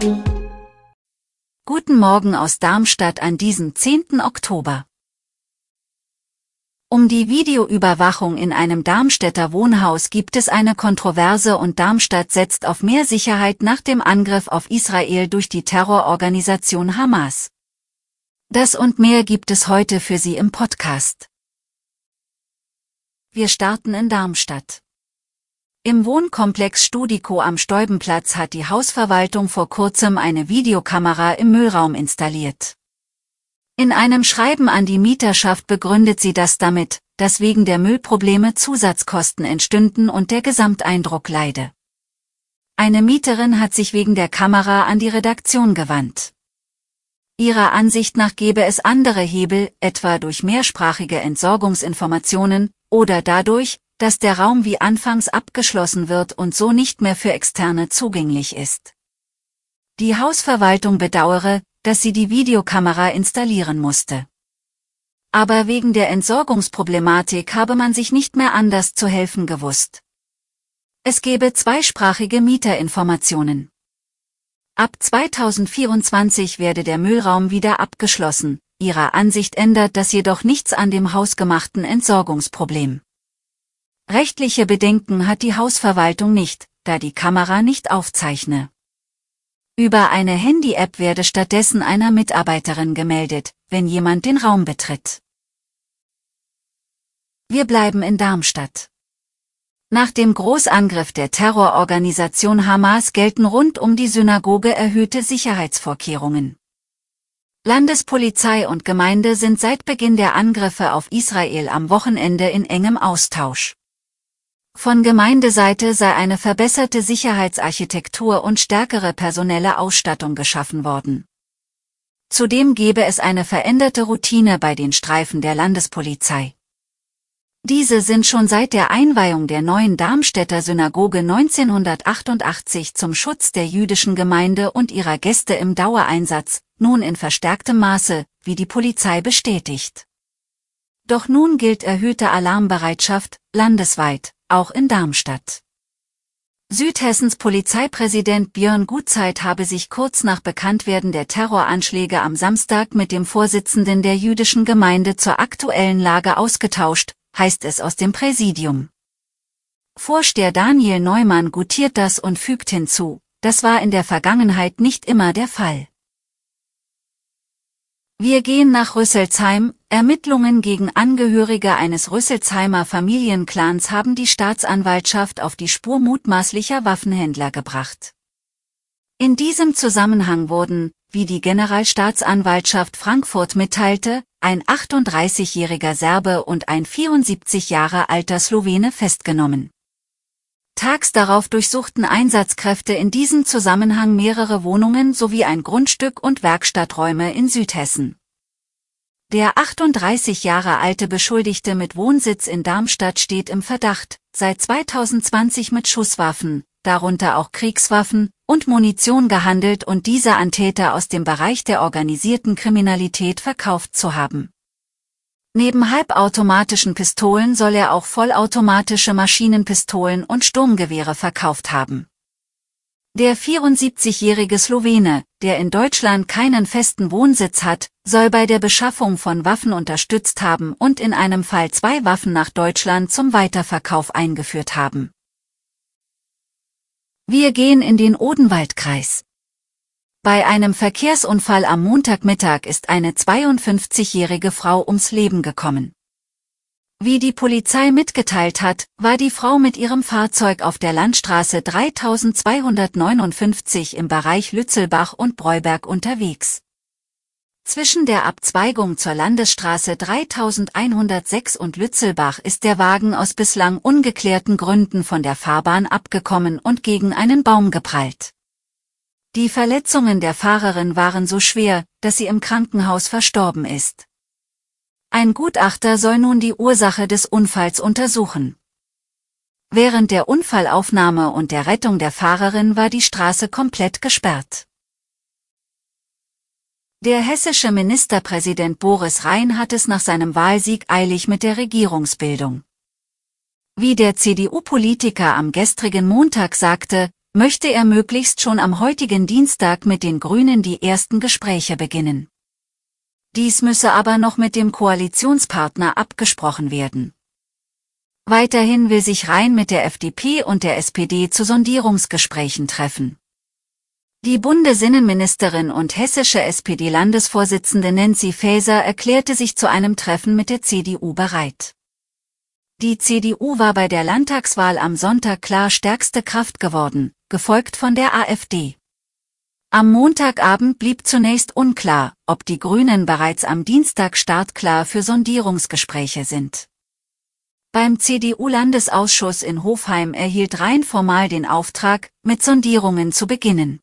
Guten Morgen aus Darmstadt an diesem 10. Oktober. Um die Videoüberwachung in einem Darmstädter Wohnhaus gibt es eine Kontroverse und Darmstadt setzt auf mehr Sicherheit nach dem Angriff auf Israel durch die Terrororganisation Hamas. Das und mehr gibt es heute für Sie im Podcast. Wir starten in Darmstadt. Im Wohnkomplex Studico am Stäubenplatz hat die Hausverwaltung vor kurzem eine Videokamera im Müllraum installiert. In einem Schreiben an die Mieterschaft begründet sie das damit, dass wegen der Müllprobleme Zusatzkosten entstünden und der Gesamteindruck leide. Eine Mieterin hat sich wegen der Kamera an die Redaktion gewandt. Ihrer Ansicht nach gäbe es andere Hebel, etwa durch mehrsprachige Entsorgungsinformationen oder dadurch, dass der Raum wie anfangs abgeschlossen wird und so nicht mehr für Externe zugänglich ist. Die Hausverwaltung bedauere, dass sie die Videokamera installieren musste. Aber wegen der Entsorgungsproblematik habe man sich nicht mehr anders zu helfen gewusst. Es gebe zweisprachige Mieterinformationen. Ab 2024 werde der Müllraum wieder abgeschlossen, ihrer Ansicht ändert das jedoch nichts an dem hausgemachten Entsorgungsproblem. Rechtliche Bedenken hat die Hausverwaltung nicht, da die Kamera nicht aufzeichne. Über eine Handy-App werde stattdessen einer Mitarbeiterin gemeldet, wenn jemand den Raum betritt. Wir bleiben in Darmstadt. Nach dem Großangriff der Terrororganisation Hamas gelten rund um die Synagoge erhöhte Sicherheitsvorkehrungen. Landespolizei und Gemeinde sind seit Beginn der Angriffe auf Israel am Wochenende in engem Austausch. Von Gemeindeseite sei eine verbesserte Sicherheitsarchitektur und stärkere personelle Ausstattung geschaffen worden. Zudem gebe es eine veränderte Routine bei den Streifen der Landespolizei. Diese sind schon seit der Einweihung der neuen Darmstädter Synagoge 1988 zum Schutz der jüdischen Gemeinde und ihrer Gäste im Dauereinsatz, nun in verstärktem Maße, wie die Polizei bestätigt. Doch nun gilt erhöhte Alarmbereitschaft, landesweit, auch in Darmstadt. Südhessens Polizeipräsident Björn Gutzeit habe sich kurz nach Bekanntwerden der Terroranschläge am Samstag mit dem Vorsitzenden der jüdischen Gemeinde zur aktuellen Lage ausgetauscht, heißt es aus dem Präsidium. Vorsteher Daniel Neumann gutiert das und fügt hinzu, das war in der Vergangenheit nicht immer der Fall. Wir gehen nach Rüsselsheim. Ermittlungen gegen Angehörige eines Rüsselsheimer Familienclans haben die Staatsanwaltschaft auf die Spur mutmaßlicher Waffenhändler gebracht. In diesem Zusammenhang wurden, wie die Generalstaatsanwaltschaft Frankfurt mitteilte, ein 38-jähriger Serbe und ein 74 Jahre alter Slowene festgenommen. Tags darauf durchsuchten Einsatzkräfte in diesem Zusammenhang mehrere Wohnungen sowie ein Grundstück und Werkstatträume in Südhessen. Der 38 Jahre alte Beschuldigte mit Wohnsitz in Darmstadt steht im Verdacht, seit 2020 mit Schusswaffen, darunter auch Kriegswaffen, und Munition gehandelt und diese an Täter aus dem Bereich der organisierten Kriminalität verkauft zu haben. Neben halbautomatischen Pistolen soll er auch vollautomatische Maschinenpistolen und Sturmgewehre verkauft haben. Der 74-jährige Slowene, der in Deutschland keinen festen Wohnsitz hat, soll bei der Beschaffung von Waffen unterstützt haben und in einem Fall zwei Waffen nach Deutschland zum Weiterverkauf eingeführt haben. Wir gehen in den Odenwaldkreis. Bei einem Verkehrsunfall am Montagmittag ist eine 52-jährige Frau ums Leben gekommen. Wie die Polizei mitgeteilt hat, war die Frau mit ihrem Fahrzeug auf der Landstraße 3259 im Bereich Lützelbach und Breuberg unterwegs. Zwischen der Abzweigung zur Landesstraße 3106 und Lützelbach ist der Wagen aus bislang ungeklärten Gründen von der Fahrbahn abgekommen und gegen einen Baum geprallt. Die Verletzungen der Fahrerin waren so schwer, dass sie im Krankenhaus verstorben ist. Ein Gutachter soll nun die Ursache des Unfalls untersuchen. Während der Unfallaufnahme und der Rettung der Fahrerin war die Straße komplett gesperrt. Der hessische Ministerpräsident Boris Rhein hat es nach seinem Wahlsieg eilig mit der Regierungsbildung. Wie der CDU-Politiker am gestrigen Montag sagte, möchte er möglichst schon am heutigen Dienstag mit den Grünen die ersten Gespräche beginnen. Dies müsse aber noch mit dem Koalitionspartner abgesprochen werden. Weiterhin will sich Rhein mit der FDP und der SPD zu Sondierungsgesprächen treffen. Die Bundesinnenministerin und hessische SPD-Landesvorsitzende Nancy Faeser erklärte sich zu einem Treffen mit der CDU bereit. Die CDU war bei der Landtagswahl am Sonntag klar stärkste Kraft geworden, gefolgt von der AfD. Am Montagabend blieb zunächst unklar, ob die Grünen bereits am Dienstag startklar für Sondierungsgespräche sind. Beim CDU-Landesausschuss in Hofheim erhielt rein formal den Auftrag, mit Sondierungen zu beginnen.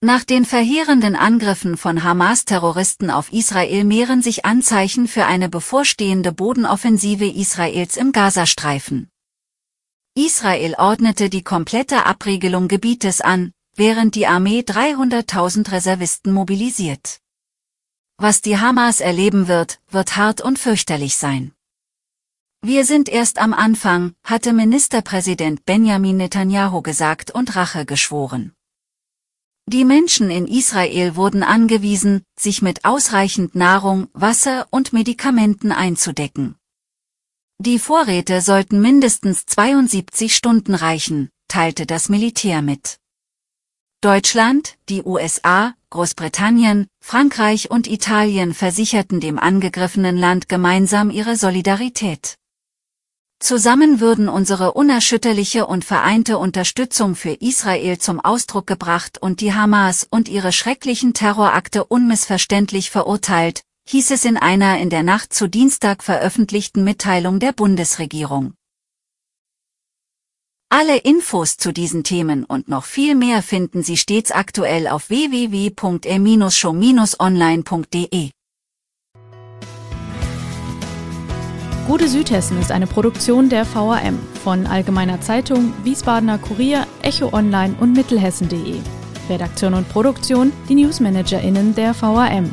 Nach den verheerenden Angriffen von Hamas-Terroristen auf Israel mehren sich Anzeichen für eine bevorstehende Bodenoffensive Israels im Gazastreifen. Israel ordnete die komplette Abriegelung Gebietes an, während die Armee 300.000 Reservisten mobilisiert. Was die Hamas erleben wird, wird hart und fürchterlich sein. Wir sind erst am Anfang, hatte Ministerpräsident Benjamin Netanyahu gesagt und Rache geschworen. Die Menschen in Israel wurden angewiesen, sich mit ausreichend Nahrung, Wasser und Medikamenten einzudecken. Die Vorräte sollten mindestens 72 Stunden reichen, teilte das Militär mit. Deutschland, die USA, Großbritannien, Frankreich und Italien versicherten dem angegriffenen Land gemeinsam ihre Solidarität. Zusammen würden unsere unerschütterliche und vereinte Unterstützung für Israel zum Ausdruck gebracht und die Hamas und ihre schrecklichen Terrorakte unmissverständlich verurteilt, hieß es in einer in der Nacht zu Dienstag veröffentlichten Mitteilung der Bundesregierung. Alle Infos zu diesen Themen und noch viel mehr finden Sie stets aktuell auf www.er-show-online.de. Gute Südhessen ist eine Produktion der VAM von Allgemeiner Zeitung, Wiesbadener Kurier, Echo Online und Mittelhessen.de. Redaktion und Produktion die NewsmanagerInnen der VAM.